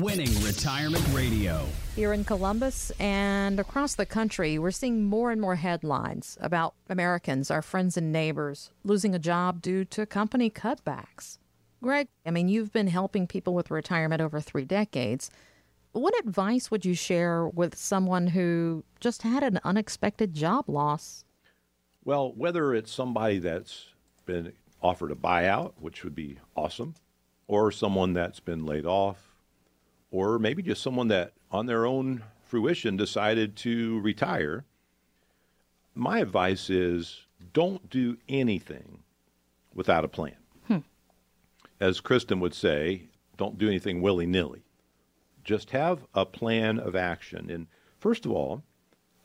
Winning Retirement Radio. Here in Columbus and across the country, we're seeing more and more headlines about Americans, our friends and neighbors, losing a job due to company cutbacks. Greg, I mean, you've been helping people with retirement over three decades. What advice would you share with someone who just had an unexpected job loss? Well, whether it's somebody that's been offered a buyout, which would be awesome, or someone that's been laid off, or maybe just someone that on their own fruition decided to retire, my advice is don't do anything without a plan. Hmm. As Kristen would say, don't do anything willy nilly. Just have a plan of action. And first of all,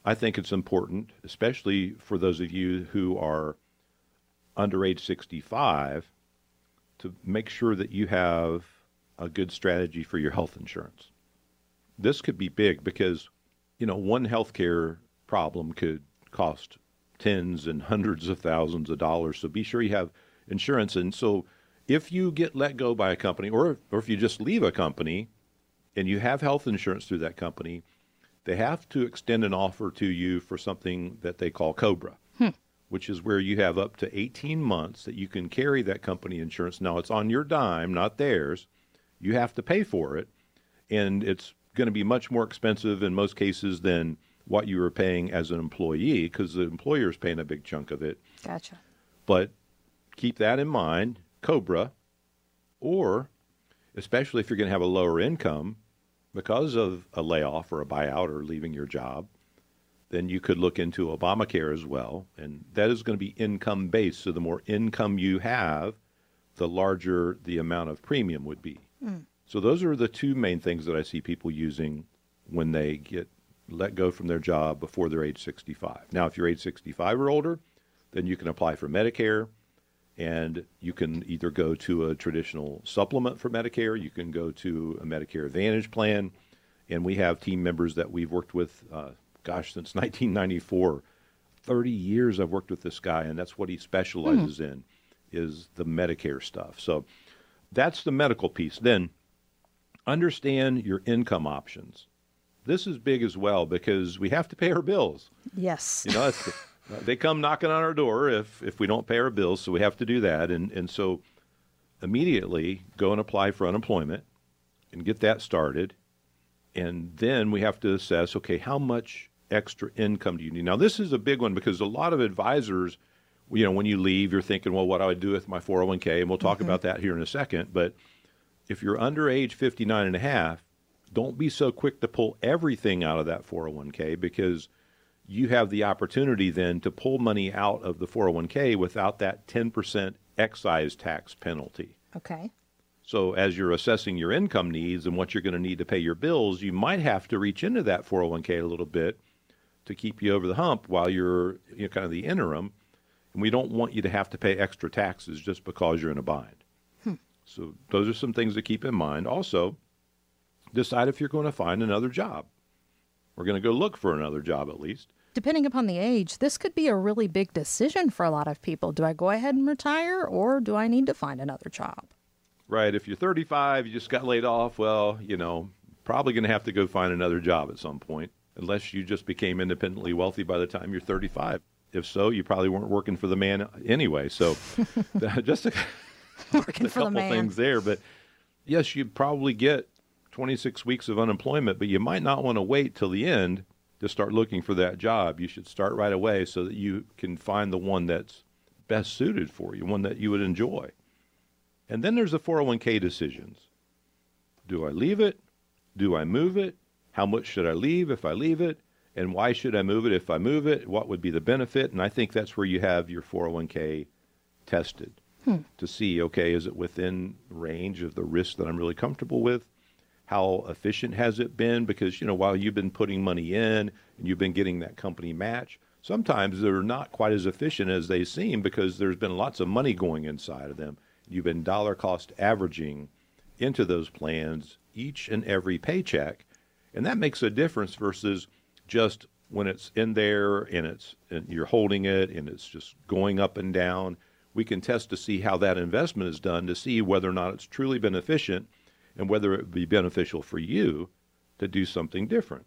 I think it's important, especially for those of you who are under age 65, to make sure that you have a good strategy for your health insurance. This could be big because, you know, one healthcare problem could cost tens and hundreds of thousands of dollars. So be sure you have insurance. And so if you get let go by a company or, or if you just leave a company and you have health insurance through that company, they have to extend an offer to you for something that they call COBRA, hmm. which is where you have up to 18 months that you can carry that company insurance. Now, it's on your dime, not theirs you have to pay for it, and it's going to be much more expensive in most cases than what you were paying as an employee because the employer is paying a big chunk of it. Gotcha. But keep that in mind, Cobra, or especially if you're going to have a lower income because of a layoff or a buyout or leaving your job, then you could look into Obamacare as well. And that is going to be income based. So the more income you have, the larger the amount of premium would be. Mm. So those are the two main things that I see people using when they get let go from their job before they're age 65. Now, if you're age 65 or older, then you can apply for Medicare and you can either go to a traditional supplement for Medicare, you can go to a Medicare Advantage plan, and we have team members that we've worked with, uh, gosh, since 1994. 30 years I've worked with this guy, and that's what he specializes mm. in, is the Medicare stuff. So that's the medical piece. Then understand your income options. This is big as well because we have to pay our bills. Yes. You know, the, they come knocking on our door if if we don't pay our bills, so we have to do that. And and so immediately go and apply for unemployment and get that started. And then we have to assess, okay, how much extra income do you need? Now this is a big one because a lot of advisors you know, when you leave, you're thinking, well, what do I do with my 401k? And we'll talk mm-hmm. about that here in a second. But if you're under age 59 and a half, don't be so quick to pull everything out of that 401k because you have the opportunity then to pull money out of the 401k without that 10% excise tax penalty. Okay. So as you're assessing your income needs and what you're going to need to pay your bills, you might have to reach into that 401k a little bit to keep you over the hump while you're you know, kind of the interim and we don't want you to have to pay extra taxes just because you're in a bind. Hmm. So those are some things to keep in mind. Also, decide if you're going to find another job. We're going to go look for another job at least. Depending upon the age, this could be a really big decision for a lot of people. Do I go ahead and retire or do I need to find another job? Right. If you're 35, you just got laid off, well, you know, probably going to have to go find another job at some point, unless you just became independently wealthy by the time you're 35 if so, you probably weren't working for the man anyway. So just a, a couple things there. But yes, you'd probably get 26 weeks of unemployment, but you might not want to wait till the end to start looking for that job. You should start right away so that you can find the one that's best suited for you, one that you would enjoy. And then there's the 401k decisions. Do I leave it? Do I move it? How much should I leave if I leave it? And why should I move it? If I move it, what would be the benefit? And I think that's where you have your 401k tested hmm. to see, okay, is it within range of the risk that I'm really comfortable with? How efficient has it been? Because, you know, while you've been putting money in and you've been getting that company match, sometimes they're not quite as efficient as they seem because there's been lots of money going inside of them. You've been dollar cost averaging into those plans each and every paycheck. And that makes a difference versus – just when it's in there and it's and you're holding it and it's just going up and down, we can test to see how that investment is done to see whether or not it's truly been efficient and whether it would be beneficial for you to do something different.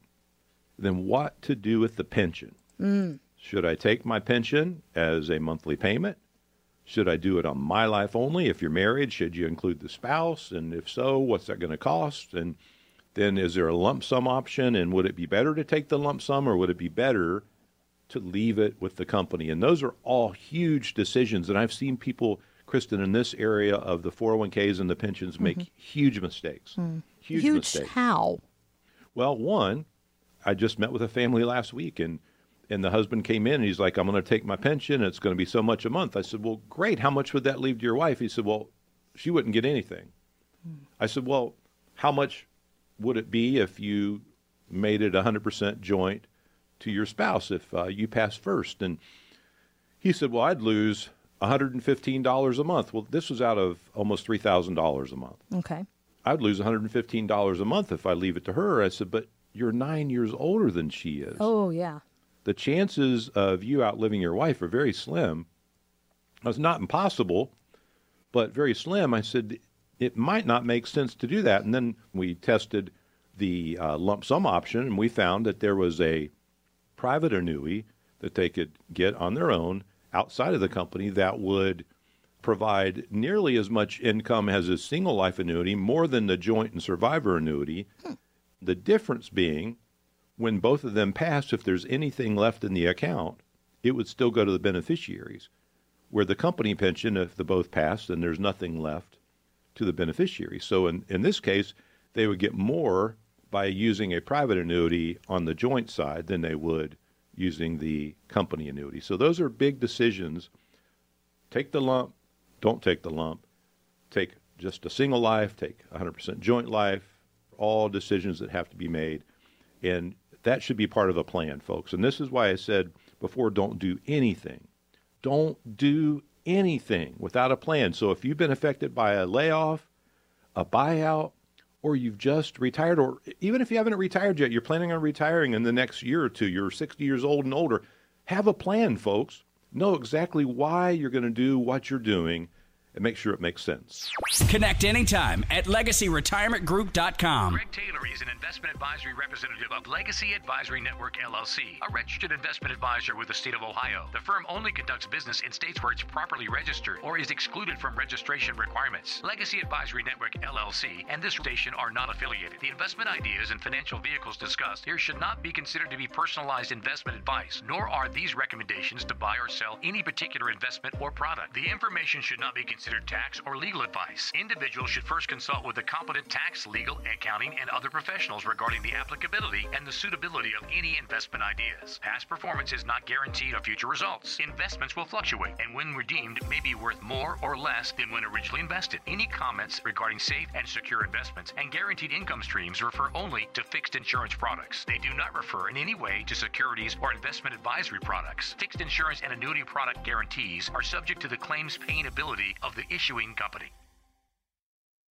Then what to do with the pension? Mm. Should I take my pension as a monthly payment? Should I do it on my life only? If you're married, should you include the spouse? And if so, what's that going to cost? And then is there a lump sum option? And would it be better to take the lump sum or would it be better to leave it with the company? And those are all huge decisions. And I've seen people, Kristen, in this area of the 401ks and the pensions make Mm-hmm. huge mistakes. Mm. Huge, Huge mistakes. how? Well, one, I just met with a family last week and and the husband came in and he's like, I'm going to take my pension. It's going to be so much a month. I said, Well, great. How much would that leave to your wife? He said, Well, she wouldn't get anything. I said, Well, how much would it be if you made it 100% joint to your spouse if uh, you passed first? And he said, Well, I'd lose $115 a month. Well, this was out of almost $3,000 a month. Okay. I'd lose $115 a month if I leave it to her. I said, but you're nine years older than she is. Oh, yeah. The chances of you outliving your wife are very slim. It's not impossible, but very slim. I said, it might not make sense to do that. And then we tested the uh, lump sum option, and we found that there was a private annuity that they could get on their own outside of the company that would provide nearly as much income as a single life annuity, more than the joint and survivor annuity. The difference being when both of them pass, if there's anything left in the account, it would still go to the beneficiaries. Where the company pension, if the both pass, then there's nothing left to the beneficiary. So in, in this case, they would get more by using a private annuity on the joint side than they would using the company annuity. So those are big decisions. Take the lump, don't take the lump. Take just a single life, take 100% joint life, all decisions that have to be made. And that should be part of a plan, folks. And this is why I said before don't do anything. Don't do anything without a plan. So if you've been affected by a layoff, a buyout, or you've just retired, or even if you haven't retired yet, you're planning on retiring in the next year or two, you're 60 years old and older, have a plan, folks. Know exactly why you're going to do what you're doing and make sure it makes sense. Connect anytime at legacyretirementgroup.com. Greg Taylor is an investment advisory representative of Legacy Advisory Network LLC, a registered investment advisor with the state of Ohio. The firm only conducts business in states where it's properly registered or is excluded from registration requirements. Legacy Advisory Network LLC and this station are not affiliated. The investment ideas and financial vehicles discussed here should not be considered to be personalized investment advice, nor are these recommendations to buy or sell any particular investment or product. The information should not be considered tax or legal advice. Individuals should first consult with a competent tax, legal, accounting, and other professionals regarding the applicability and the suitability of any investment ideas. Past performance is not guaranteed of future results. Investments will fluctuate and when redeemed may be worth more or less than when originally invested. Any comments regarding safe and secure investments and guaranteed income streams refer only to fixed insurance products. They do not refer in any way to securities or investment advisory products. Fixed insurance and annuity product guarantees are subject to the claims paying ability of the issuing company.